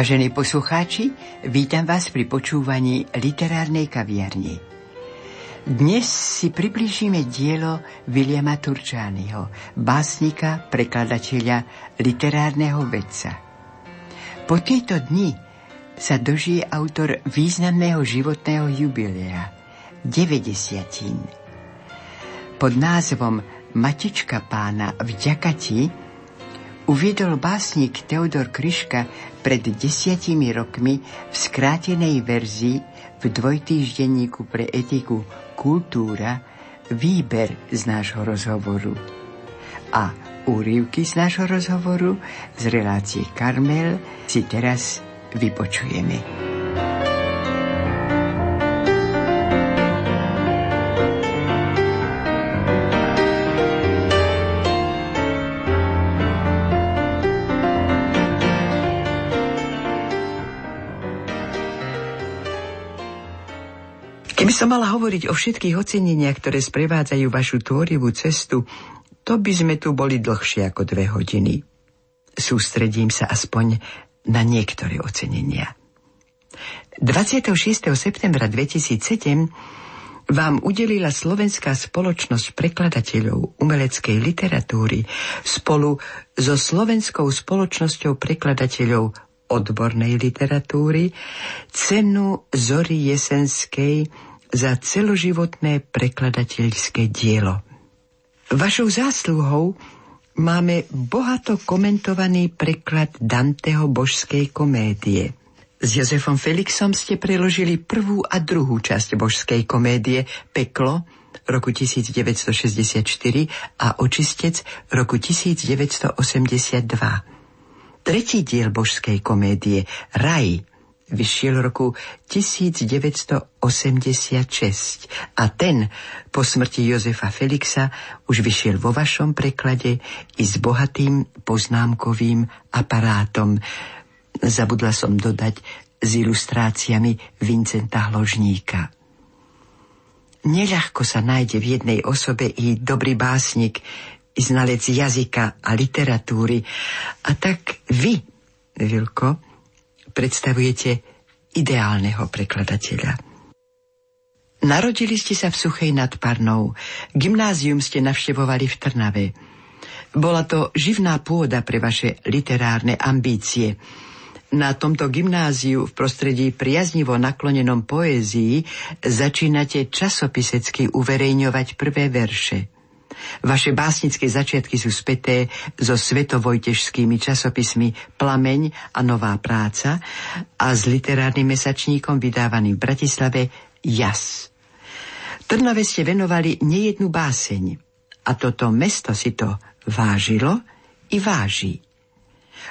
Vážení poslucháči, vítam vás pri počúvaní literárnej kaviarne. Dnes si priblížime dielo Williama Turčányho, básnika, prekladateľa, literárneho vedca. Po tieto dni sa dožije autor významného životného jubilea, 90. Pod názvom Matička pána vďaka ti uviedol básnik Teodor Kryška pred desiatimi rokmi v skrátenej verzii v dvojtýždenníku pre etiku Kultúra výber z nášho rozhovoru. A úrivky z nášho rozhovoru z relácie Karmel si teraz vypočujeme. Som mala hovoriť o všetkých oceneniach, ktoré sprevádzajú vašu tvorivú cestu, to by sme tu boli dlhšie ako dve hodiny. Sústredím sa aspoň na niektoré ocenenia. 26. septembra 2007 vám udelila Slovenská spoločnosť prekladateľov umeleckej literatúry spolu so Slovenskou spoločnosťou prekladateľov odbornej literatúry cenu Zory Jesenskej za celoživotné prekladateľské dielo. Vašou zásluhou máme bohato komentovaný preklad Danteho božskej komédie. S Jozefom Felixom ste preložili prvú a druhú časť božskej komédie Peklo roku 1964 a Očistec roku 1982. Tretí diel božskej komédie Raj vyšiel roku 1986 a ten po smrti Jozefa Felixa už vyšiel vo vašom preklade i s bohatým poznámkovým aparátom. Zabudla som dodať s ilustráciami Vincenta Hložníka. Neľahko sa nájde v jednej osobe i dobrý básnik, i znalec jazyka a literatúry. A tak vy, Vilko, predstavujete ideálneho prekladateľa. Narodili ste sa v Suchej nad Parnou. Gymnázium ste navštevovali v Trnave. Bola to živná pôda pre vaše literárne ambície. Na tomto gymnáziu v prostredí priaznivo naklonenom poézii začínate časopisecky uverejňovať prvé verše – Vaše básnické začiatky sú späté so svetovojtežskými časopismi Plameň a Nová práca a s literárnym mesačníkom vydávaným v Bratislave Jas. Trnave ste venovali nejednú báseň a toto mesto si to vážilo i váži.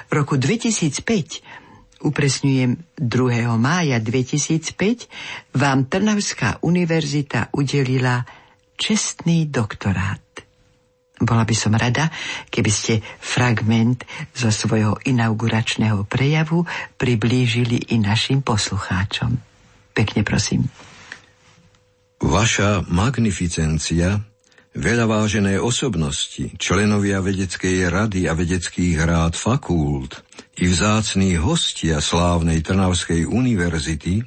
V roku 2005 upresňujem 2. mája 2005, vám Trnavská univerzita udelila čestný doktorát. Bola by som rada, keby ste fragment zo svojho inauguračného prejavu priblížili i našim poslucháčom. Pekne prosím. Vaša magnificencia, veľavážené osobnosti, členovia vedeckej rady a vedeckých rád fakult i vzácní hostia slávnej Trnavskej univerzity,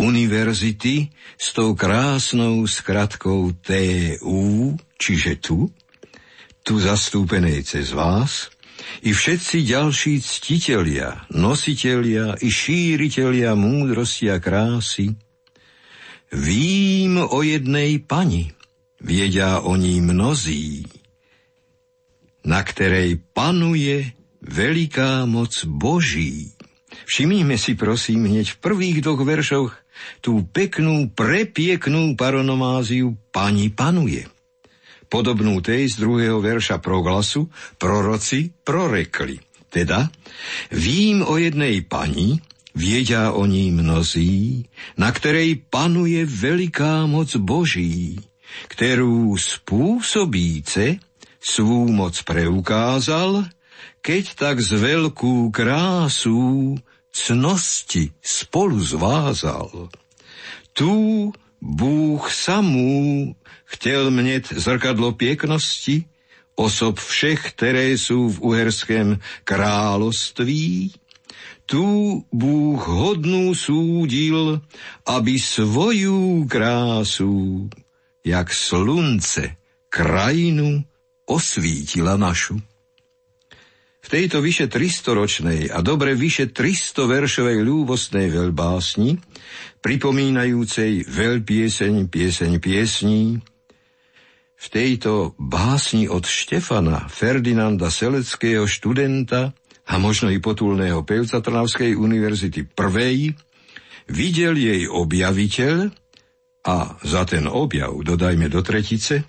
univerzity s tou krásnou skratkou TU, čiže tu, tu zastúpenej cez vás, i všetci ďalší ctitelia, nositelia i šíritelia múdrosti a krásy, vím o jednej pani, viedia o ní mnozí, na ktorej panuje veľká moc Boží. Všimnime si prosím hneď v prvých dvoch veršoch tú peknú, prepieknú paronomáziu Pani panuje podobnú tej z druhého verša proglasu, proroci prorekli. Teda, vím o jednej pani, viedia o ní mnozí, na ktorej panuje veľká moc Boží, ktorú spôsobíce svú moc preukázal, keď tak z veľkú krásu cnosti spolu zvázal. Tu Búh samú chtěl mneť zrkadlo pieknosti, osob všech, ktoré sú v uherském kráľovství, Tu Búh hodnú súdil, aby svoju krásu, jak slunce, krajinu osvítila našu. V tejto vyše 300-ročnej a dobre vyše 300 veršovej ľúbostnej veľbásni, pripomínajúcej veľpieseň, pieseň piesní, v tejto básni od Štefana Ferdinanda Seleckého študenta a možno i potulného pevca Trnavskej univerzity prvej, videl jej objaviteľ a za ten objav dodajme do tretice,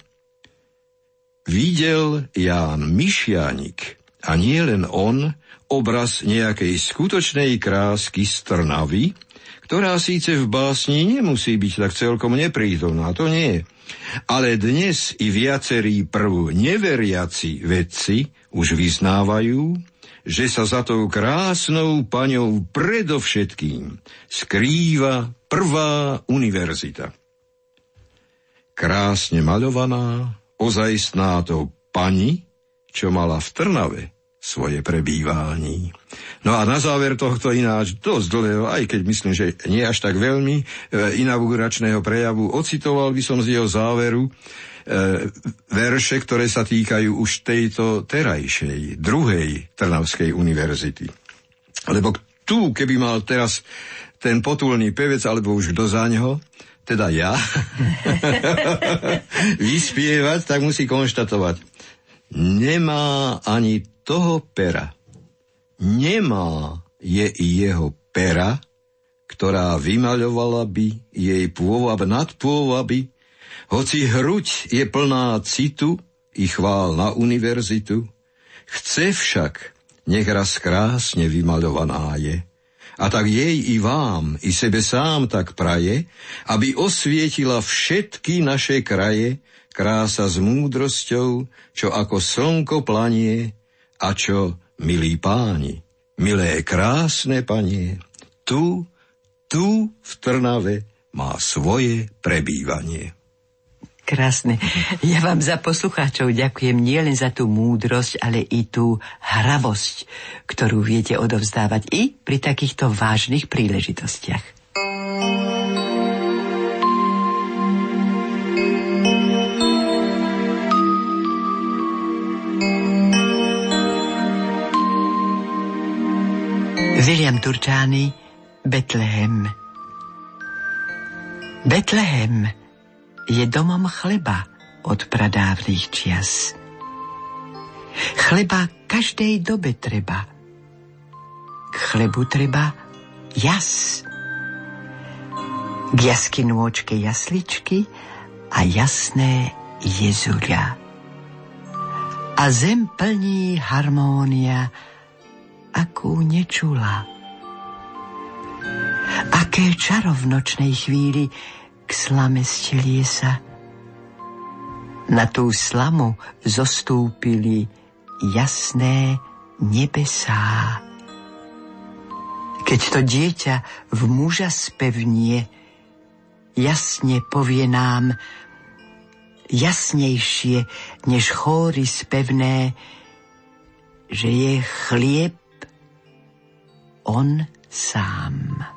videl Ján Myšianik, a nie len on, obraz nejakej skutočnej krásky z Trnavy, ktorá síce v básni nemusí byť tak celkom neprítomná, to nie. Ale dnes i viacerí prv neveriaci vedci už vyznávajú, že sa za tou krásnou paňou predovšetkým skrýva prvá univerzita. Krásne maľovaná, ozajstná to pani, čo mala v Trnave svoje prebývání. No a na záver tohto ináč dosť dlhého, aj keď myslím, že nie až tak veľmi, e, inauguračného prejavu, ocitoval by som z jeho záveru e, verše, ktoré sa týkajú už tejto terajšej, druhej Trnavskej univerzity. Lebo tu, keby mal teraz ten potulný pevec, alebo už kto za ňo, teda ja, vyspievať, tak musí konštatovať. Nemá ani toho pera. Nemá je i jeho pera, ktorá vymaľovala by jej pôvab nad pôvaby, hoci hruď je plná citu i chvál na univerzitu, chce však, nech raz krásne vymaľovaná je. A tak jej i vám, i sebe sám tak praje, aby osvietila všetky naše kraje, krása s múdrosťou, čo ako slnko planie, a čo, milí páni, milé krásne panie, tu, tu v Trnave má svoje prebývanie. Krásne. Ja vám za poslucháčov ďakujem nielen za tú múdrosť, ale i tú hravosť, ktorú viete odovzdávať i pri takýchto vážnych príležitostiach. William Turčány, Betlehem. Betlehem je domom chleba od pradávnych čias. Chleba každej dobe treba. K chlebu treba jas. K jaskinôčke jasličky a jasné jezuľa. A zem plní harmónia, akú nečula. Aké čaro v nočnej chvíli k slame stelie sa. Na tú slamu zostúpili jasné nebesá. Keď to dieťa v muža spevnie, jasne povie nám, jasnejšie než chóry spevné, že je chlieb on sám.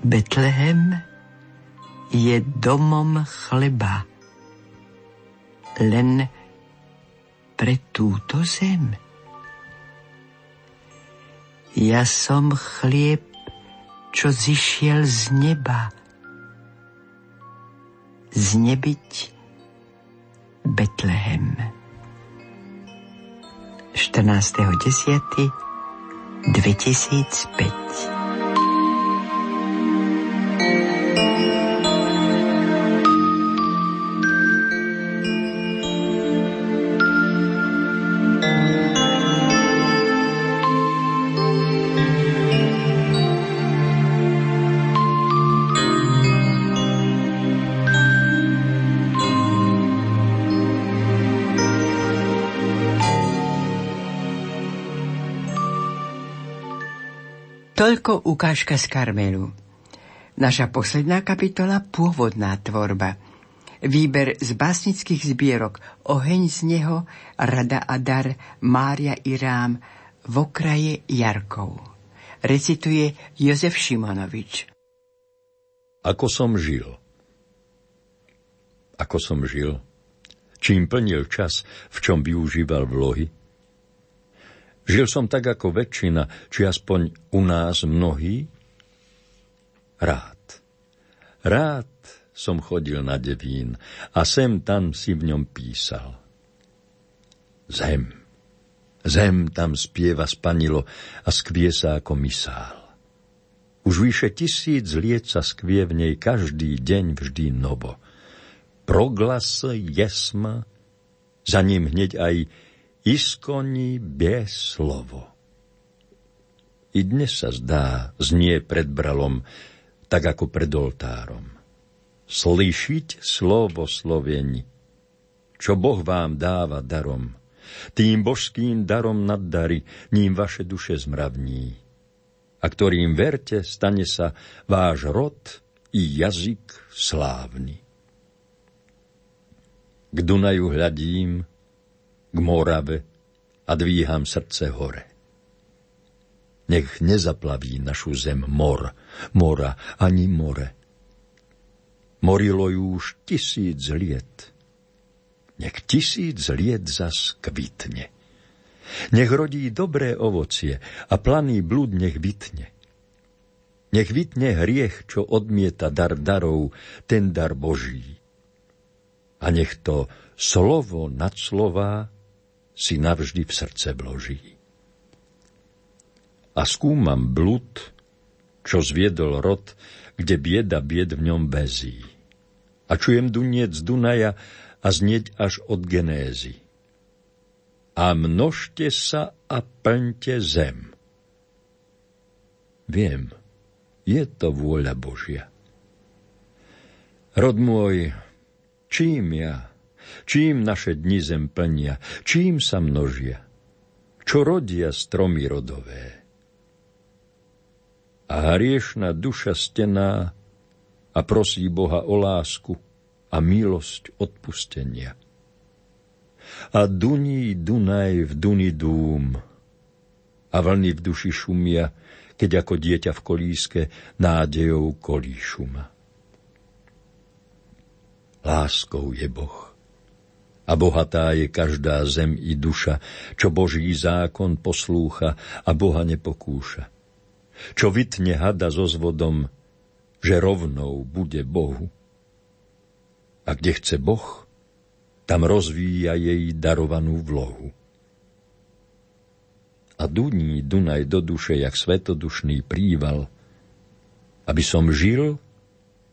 Betlehem je domom chleba len pre túto zem. Ja som chlieb, čo zišiel z neba. Znebiť Betlehem. 14.10. 2005 Toľko ukážka z Karmelu. Naša posledná kapitola Pôvodná tvorba. Výber z básnických zbierok Oheň z neho, Rada a dar, Mária i Rám, v okraje Jarkov. Recituje Jozef Šimonovič. Ako som žil? Ako som žil? Čím plnil čas, v čom využíval vlohy? Žil som tak ako väčšina, či aspoň u nás mnohí? Rád. Rád som chodil na devín a sem tam si v ňom písal. Zem. Zem tam spieva spanilo a skvie sa ako misál. Už vyše tisíc liet sa skvie v nej každý deň vždy novo. Proglas jesma, za ním hneď aj iskoní bie slovo. I dnes sa zdá, znie pred bralom, tak ako pred oltárom. Slyšiť slovo sloveni, čo Boh vám dáva darom, tým božským darom naddari, ním vaše duše zmravní. A ktorým verte, stane sa váš rod i jazyk slávny. K Dunaju hľadím, k Morave a dvíham srdce hore. Nech nezaplaví našu zem mor, mora ani more. Morilo ju už tisíc liet. Nech tisíc liet zas kvitne. Nech rodí dobré ovocie a planý blúd nech vytne. Nech vytne hriech, čo odmieta dar darov, ten dar Boží. A nech to slovo nad slová si navždy v srdce vloží. A skúmam blud, čo zviedol rod, kde bieda bied v ňom bezí. A čujem duniec Dunaja a znieť až od genézy. A množte sa a plňte zem. Viem, je to vôľa Božia. Rod môj, čím ja, Čím naše dni zem plnia, čím sa množia, čo rodia stromy rodové. A hriešna duša stená a prosí Boha o lásku a milosť odpustenia. A duní Dunaj v Duni dúm a vlny v duši šumia, keď ako dieťa v kolíske nádejou kolí šuma. Láskou je Boh a bohatá je každá zem i duša, čo Boží zákon poslúcha a Boha nepokúša. Čo vytne hada so zvodom, že rovnou bude Bohu. A kde chce Boh, tam rozvíja jej darovanú vlohu. A duní Dunaj do duše, jak svetodušný príval, aby som žil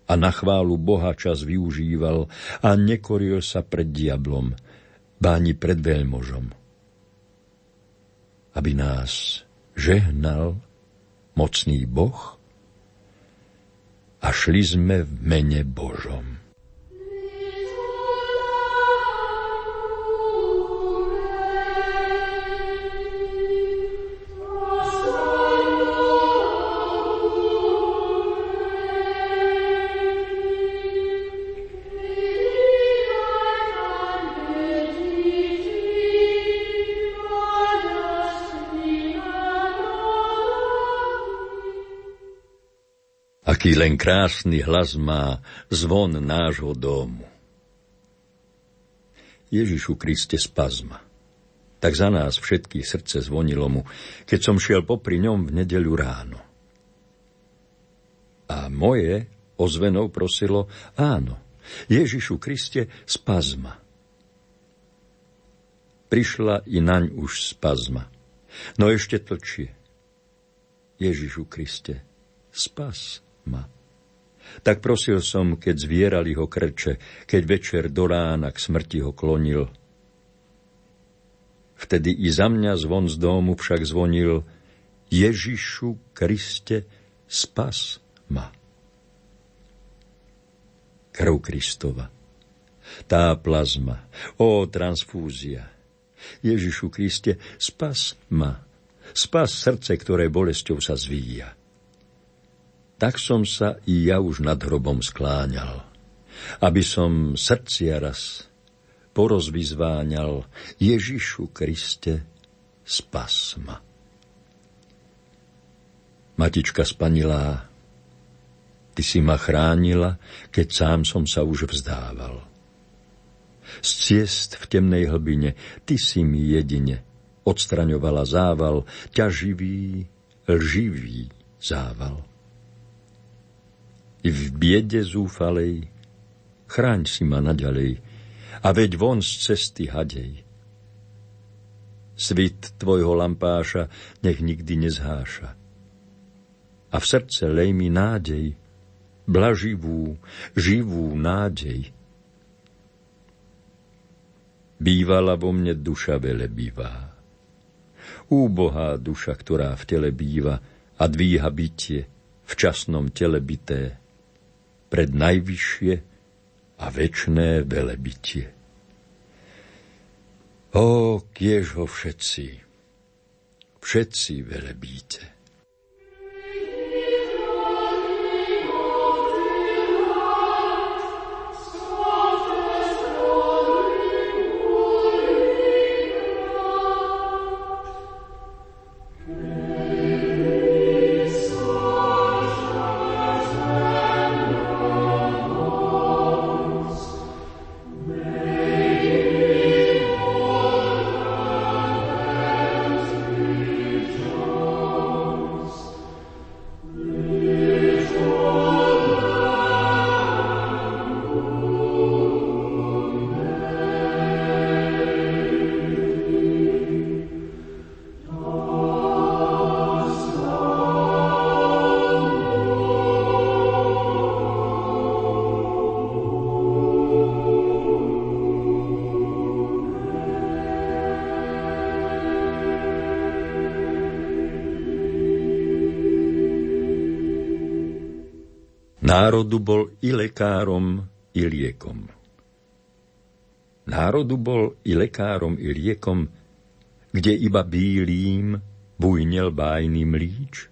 a na chválu Boha čas využíval a nekoril sa pred diablom, báni pred veľmožom. Aby nás žehnal mocný Boh a šli sme v mene Božom. Aký len krásny hlas má zvon nášho domu. Ježišu Kriste spazma. Tak za nás všetky srdce zvonilo mu, keď som šiel popri ňom v nedeľu ráno. A moje ozvenou prosilo, áno, Ježišu Kriste spazma. Prišla i naň už spazma. No ešte tlčie. Ježišu Kriste, spas ma. Tak prosil som, keď zvierali ho krče, keď večer do rána k smrti ho klonil. Vtedy i za mňa zvon z domu však zvonil Ježišu Kriste, spas ma. Krv Kristova, tá plazma, ó transfúzia. Ježišu Kriste, spas ma, spas srdce, ktoré bolesťou sa zvíja tak som sa i ja už nad hrobom skláňal, aby som srdcia raz porozvyzváňal Ježišu Kriste, spas ma. Matička spanilá, ty si ma chránila, keď sám som sa už vzdával. Z ciest v temnej hlbine, ty si mi jedine odstraňovala zával, ťaživý, lživý zával. I v biede zúfalej, chráň si ma naďalej a veď von z cesty hadej. Svit tvojho lampáša nech nikdy nezháša. A v srdce lej mi nádej, blaživú, živú nádej. Bývala vo mne duša velebivá. Úbohá duša, ktorá v tele býva a dvíha bytie, v časnom tele bité, pred najvyššie a večné velebytie. Ó, kiež ho všetci, všetci velebíte. Národu bol i lekárom, i liekom. Národu bol i lekárom, i liekom, kde iba bílým bujnel bájný mlíč.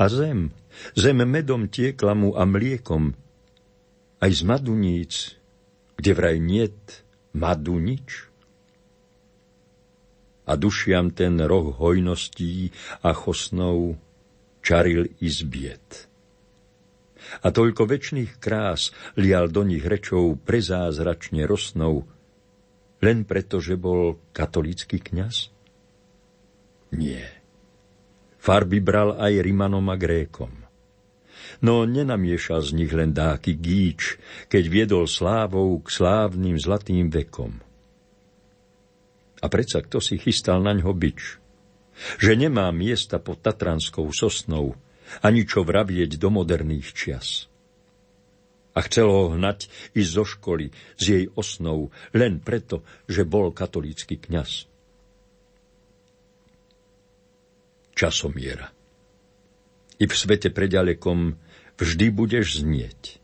A zem, zem medom tiekla mu a mliekom, aj z maduníc, kde vraj niet madu nič. A dušiam ten roh hojností a chosnou čaril i zbiet a toľko väčšných krás lial do nich rečou prezázračne rosnou, len preto, že bol katolícky kňaz? Nie. Farby bral aj Rimanom a Grékom. No nenamiešal z nich len dáky gíč, keď viedol slávou k slávnym zlatým vekom. A predsa kto si chystal na ňo bič? Že nemá miesta pod Tatranskou sosnou, ani čo vravieť do moderných čias. A chcel ho hnať i zo školy, z jej osnou, len preto, že bol katolícky kňaz. Časomiera. I v svete preďalekom vždy budeš znieť.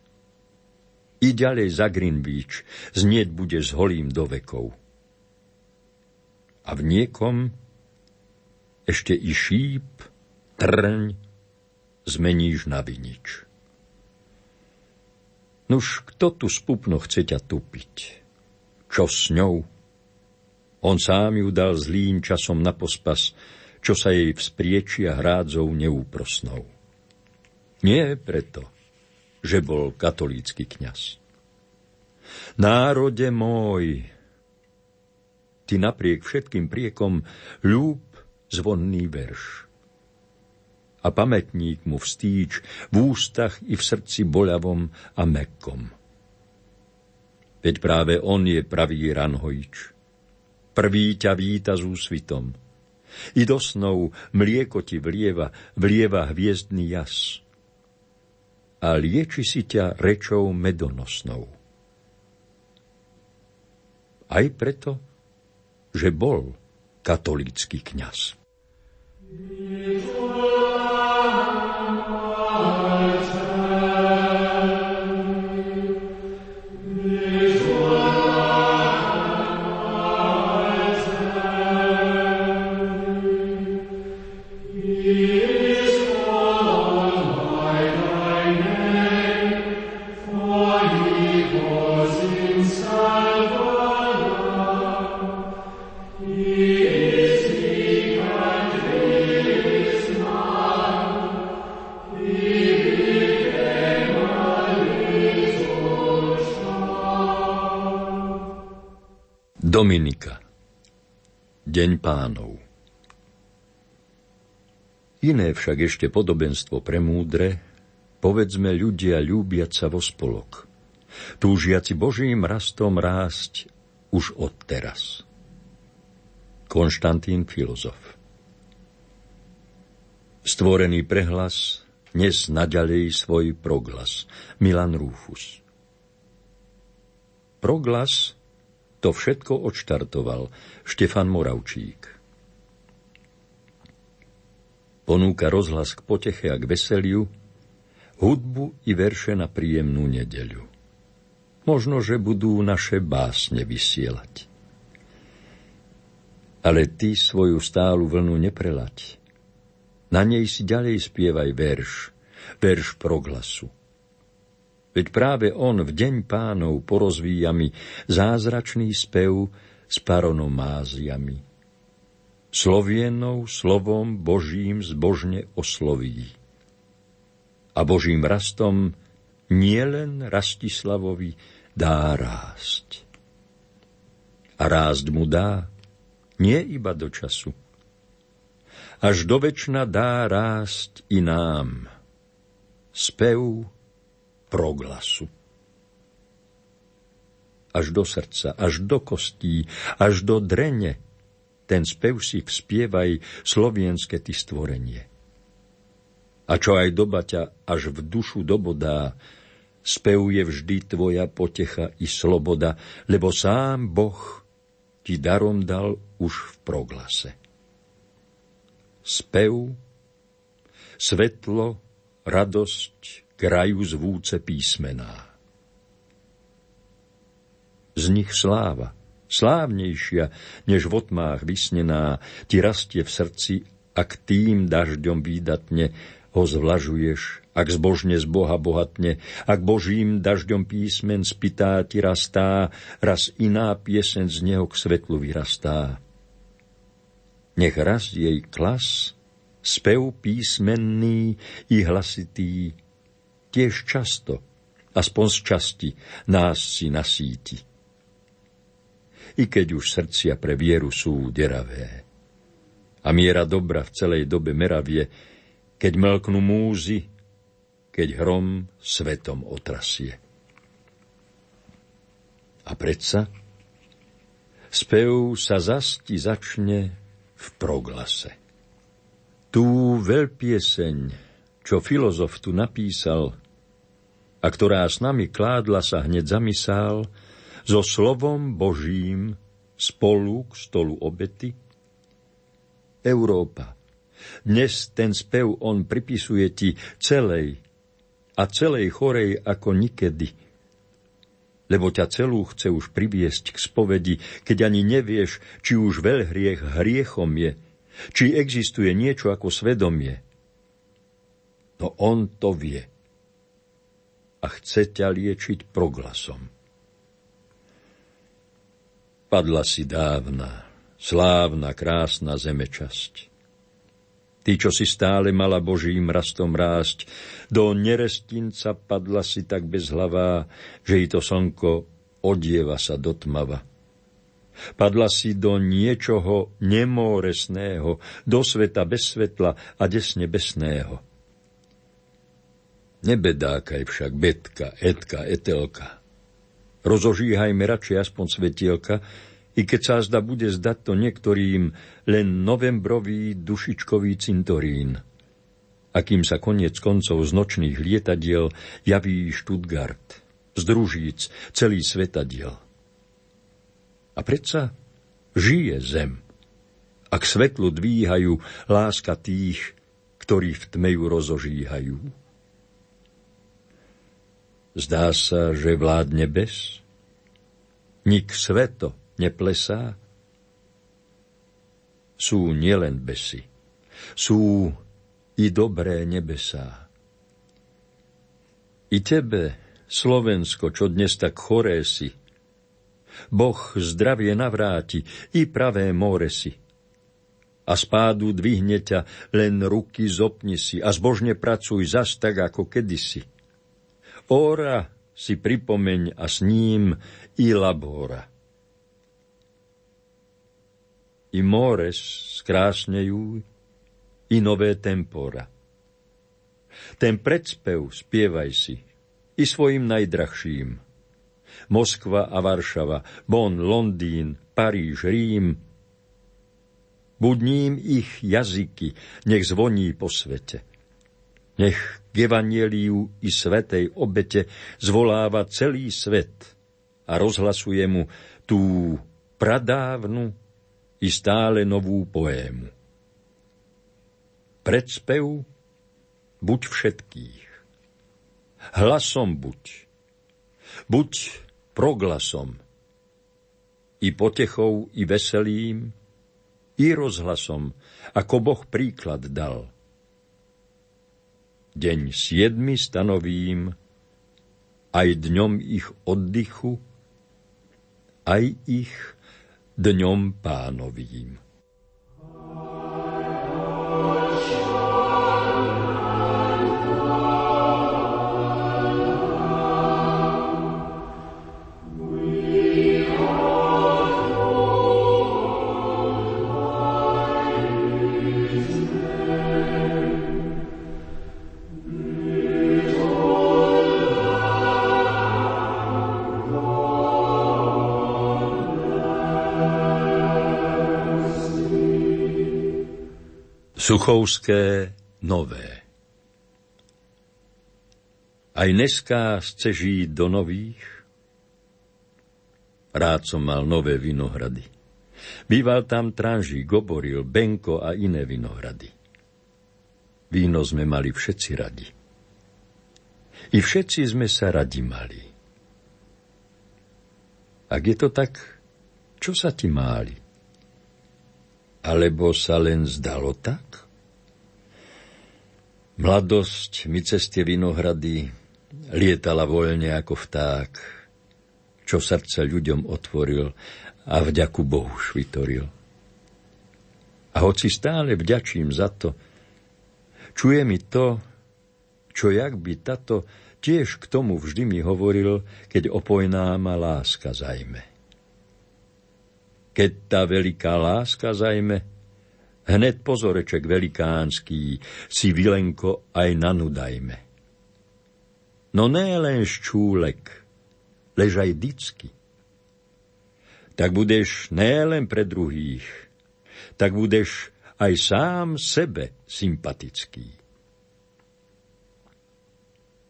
I ďalej za Greenwich znieť s holým do vekov. A v niekom ešte i šíp, trň, zmeníš na vinič. Nuž, kto tu spupno chce ťa tupiť? Čo s ňou? On sám ju dal zlým časom na pospas, čo sa jej vzpriečia hrádzou neúprosnou. Nie preto, že bol katolícky kňaz. Národe môj, ty napriek všetkým priekom ľúb zvonný verš a pamätník mu vstýč v ústach i v srdci boľavom a mekkom. Veď práve on je pravý ranhojč. Prvý ťa víta s úsvitom. I do snov mlieko ti vlieva, vlieva hviezdny jas. A lieči si ťa rečou medonosnou. Aj preto, že bol katolícky kňaz. Pánov Iné však ešte podobenstvo pre múdre, povedzme ľudia ľúbiať sa vo spolok, túžiaci Božím rastom rásť už od teraz. Konštantín filozof Stvorený prehlas dnes naďalej svoj proglas. Milan Rúfus Proglas to všetko odštartoval Štefan Moravčík. Ponúka rozhlas k poteche a k veseliu, hudbu i verše na príjemnú nedeľu. Možno, že budú naše básne vysielať. Ale ty svoju stálu vlnu neprelať. Na nej si ďalej spievaj verš, verš proglasu Veď práve on v deň pánov porozvíja mi zázračný spev s paronomáziami. Slovienou slovom Božím zbožne osloví. A Božím rastom nielen Rastislavovi dá rásť. A rásť mu dá nie iba do času. Až do večna dá rásť i nám. Spev proglasu. Až do srdca, až do kostí, až do drene, ten spev si vspievaj slovienske ty stvorenie. A čo aj doba ťa až v dušu dobodá, spev je vždy tvoja potecha i sloboda, lebo sám Boh ti darom dal už v proglase. Spev, svetlo, radosť, krajú zvúce písmená. Z nich sláva, slávnejšia, než v otmách vysnená, ti rastie v srdci, ak tým dažďom výdatne ho zvlažuješ, ak zbožne z Boha bohatne, ak Božím dažďom písmen spytá ti rastá, raz iná piesen z neho k svetlu vyrastá. Nech raz jej klas, spev písmenný i hlasitý, tiež často, aspoň z časti, nás si nasíti. I keď už srdcia pre vieru sú deravé. A miera dobra v celej dobe meravie, keď mlknú múzy, keď hrom svetom otrasie. A predsa spev sa zasti začne v proglase. Tú veľpieseň, čo filozof tu napísal, a ktorá s nami kládla sa hneď zamysál, so slovom Božím spolu k stolu obety? Európa, dnes ten spev on pripisuje ti celej a celej chorej ako nikedy, lebo ťa celú chce už priviesť k spovedi, keď ani nevieš, či už veľhriech hriechom je, či existuje niečo ako svedomie. No on to vie a chce ťa liečiť proglasom. Padla si dávna, slávna, krásna zemečasť. Ty, čo si stále mala Božím rastom rásť, do nerestinca padla si tak bezhlavá, že i to slnko odieva sa do tmava. Padla si do niečoho nemóresného, do sveta bez svetla a desne besného. Nebedákaj však betka, etka, etelka. Rozožíhajme radšej aspoň svetielka, i keď sa zda bude zdať to niektorým len novembrový dušičkový cintorín. Akým sa koniec koncov z nočných lietadiel javí Stuttgart, z družíc celý svetadiel. A predsa žije zem, ak svetlu dvíhajú láska tých, ktorí v tmeju rozožíhajú. Zdá sa, že vládne bez. Nik sveto neplesá. Sú nielen besy, sú i dobré nebesá. I tebe, Slovensko, čo dnes tak choré si, Boh zdravie navráti, i pravé more si. A spádu dvihne ťa, len ruky zopni si a zbožne pracuj zas tak, ako kedysi. Óra si pripomeň a s ním i labora. i more skrásnejú, i nové tempora. Ten predspev spievaj si, i svojim najdrahším. Moskva a Varšava, Bonn, Londýn, Paríž, Rím. Buď ním ich jazyky, nech zvoní po svete. Nech k evanieliu i svetej obete zvoláva celý svet a rozhlasuje mu tú pradávnu i stále novú poému. Predspev buď všetkých. Hlasom buď. Buď proglasom. I potechou, i veselým, i rozhlasom, ako Boh príklad dal. Deň siedmi stanovím, aj dňom ich oddychu, aj ich dňom pánovým. Suchovské nové. Aj dneska chce žiť do nových? Rád som mal nové vinohrady. Býval tam Tranžík, Goboril, Benko a iné vinohrady. Víno sme mali všetci radi. I všetci sme sa radi mali. Ak je to tak, čo sa ti máli? Alebo sa len zdalo tak? Mladosť mi cez tie vinohrady lietala voľne ako vták, čo srdce ľuďom otvoril a vďaku Bohu švitoril. A hoci stále vďačím za to, čuje mi to, čo jak by tato tiež k tomu vždy mi hovoril, keď opojná ma láska zajme. Keď tá veľká láska zajme, Hned pozoreček velikánský si Vilenko aj nanudajme. No ne len ščúlek, lež aj dicky. Tak budeš ne pre druhých, tak budeš aj sám sebe sympatický.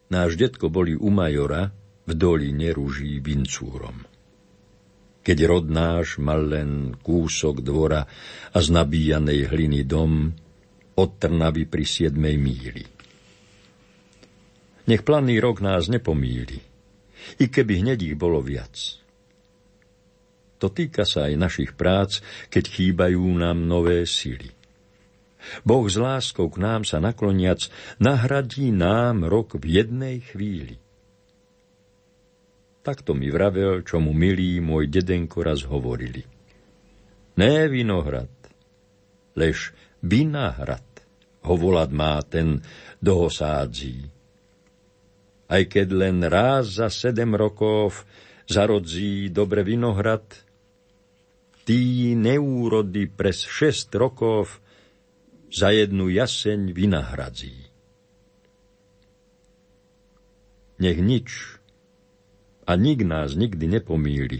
Náš detko boli u majora v doline rúží vincúrom keď rod náš mal len kúsok dvora a z nabíjanej hliny dom od Trnavy pri siedmej míli. Nech planný rok nás nepomíli, i keby hneď ich bolo viac. To týka sa aj našich prác, keď chýbajú nám nové sily. Boh s láskou k nám sa nakloniac nahradí nám rok v jednej chvíli – Takto mi vravel, čo mu milý môj dedenko raz hovorili. Né vinohrad, lež vinahrad, ho volať má ten, do ho sádzí. Aj keď len raz za sedem rokov zarodzí dobre vinohrad, tí neúrody pres šest rokov za jednu jaseň vynahradzí. Nech nič a nik nás nikdy nepomíli.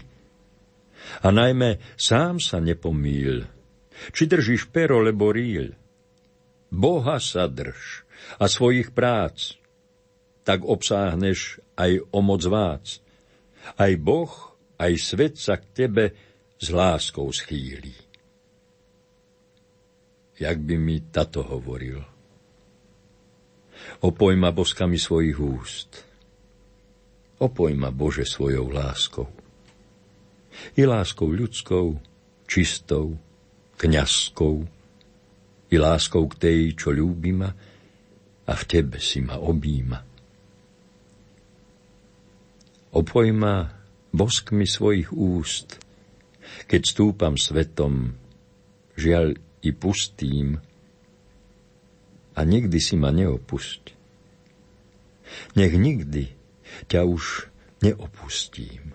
A najmä sám sa nepomíl. Či držíš pero lebo ríl. Boha sa drž a svojich prác, tak obsáhneš aj o moc vác. Aj Boh, aj svet sa k tebe s láskou schýli. Jak by mi tato hovoril. Opoj ma boskami svojich úst – opoj ma, Bože, svojou láskou. I láskou ľudskou, čistou, kňazskou, i láskou k tej, čo ľúbi ma a v Tebe si ma objíma. Opoj ma boskmi svojich úst, keď stúpam svetom, žiaľ i pustým, a nikdy si ma neopusť. Nech nikdy ťa už neopustím.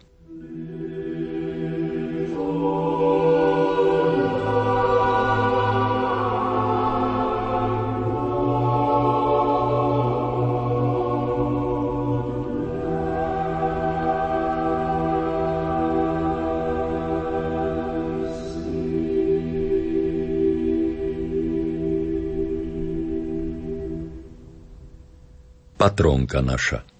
patrónka naša.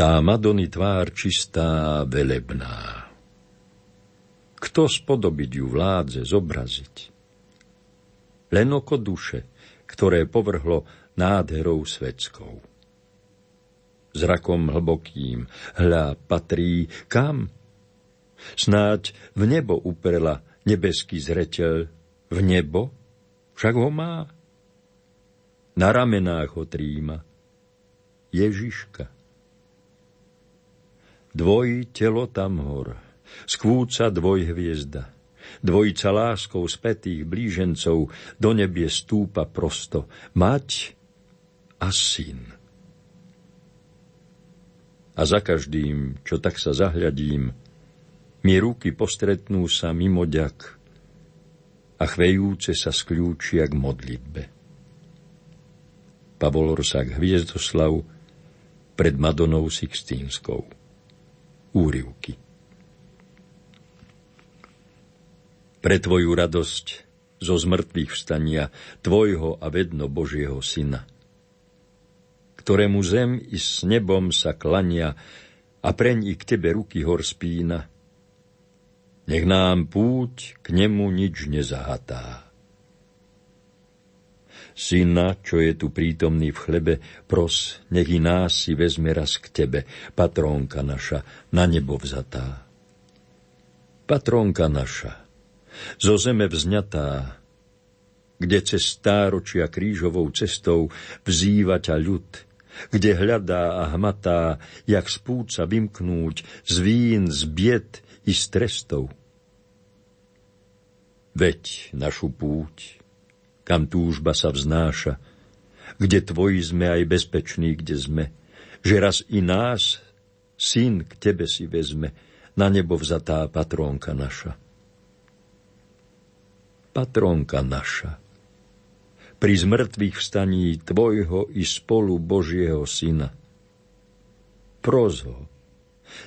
Tá Madony tvár čistá, velebná. Kto spodobiť ju vládze, zobraziť? Len oko duše, ktoré povrhlo nádherou svetskou. Zrakom hlbokým, hľa patrí kam? Snáď v nebo uprela nebeský zreteľ, v nebo, však ho má. Na ramenách ho tríma Ježiška. Dvoj telo tam hor, skvúca dvoj hviezda. Dvojica láskou spätých blížencov do nebie stúpa prosto. Mať a syn. A za každým, čo tak sa zahľadím, mi ruky postretnú sa mimo ďak a chvejúce sa skľúčia k modlitbe. Pavol Rosák Hviezdoslav pred Madonou Sixtínskou úrivky. Pre tvoju radosť zo zmrtvých vstania tvojho a vedno Božieho Syna, ktorému zem i s nebom sa klania a preň i k tebe ruky hor spína, nech nám púť k nemu nič nezahatá. Syna, čo je tu prítomný v chlebe, pros, nech i nás si vezme raz k tebe, patrónka naša, na nebo vzatá. Patrónka naša, zo zeme vzňatá, kde cez stáročia krížovou cestou vzýva ťa ľud, kde hľadá a hmatá, jak z púca vymknúť z vín, z bied i z trestov. Veď našu púť, kam túžba sa vznáša, kde tvoji sme aj bezpeční, kde sme, že raz i nás, syn, k tebe si vezme, na nebo vzatá patrónka naša. Patrónka naša, pri zmrtvých vstaní tvojho i spolu Božieho syna. Pros ho,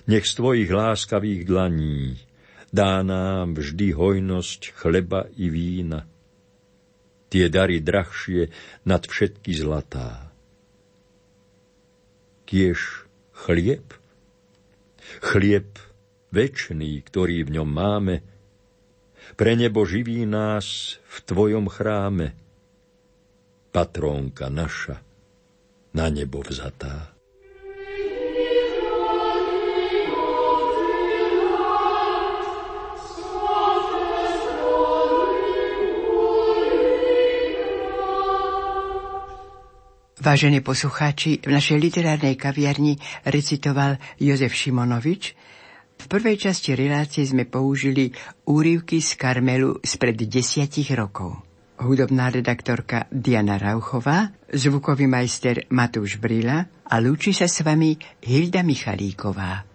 nech z tvojich láskavých dlaní dá nám vždy hojnosť chleba i vína – tie dary drahšie nad všetky zlatá. Kiež chlieb, chlieb večný, ktorý v ňom máme, pre nebo živí nás v Tvojom chráme, patrónka naša, na nebo vzatá. Vážení poslucháči, v našej literárnej kaviarni recitoval Jozef Šimonovič. V prvej časti relácie sme použili úrivky z Karmelu spred desiatich rokov. Hudobná redaktorka Diana Rauchová, zvukový majster Matúš Brila a lúči sa s vami Hilda Michalíková.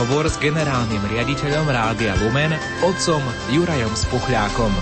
Rozhovor s generálnym riaditeľom Rádia Lumen, otcom Jurajom Spuchľákom.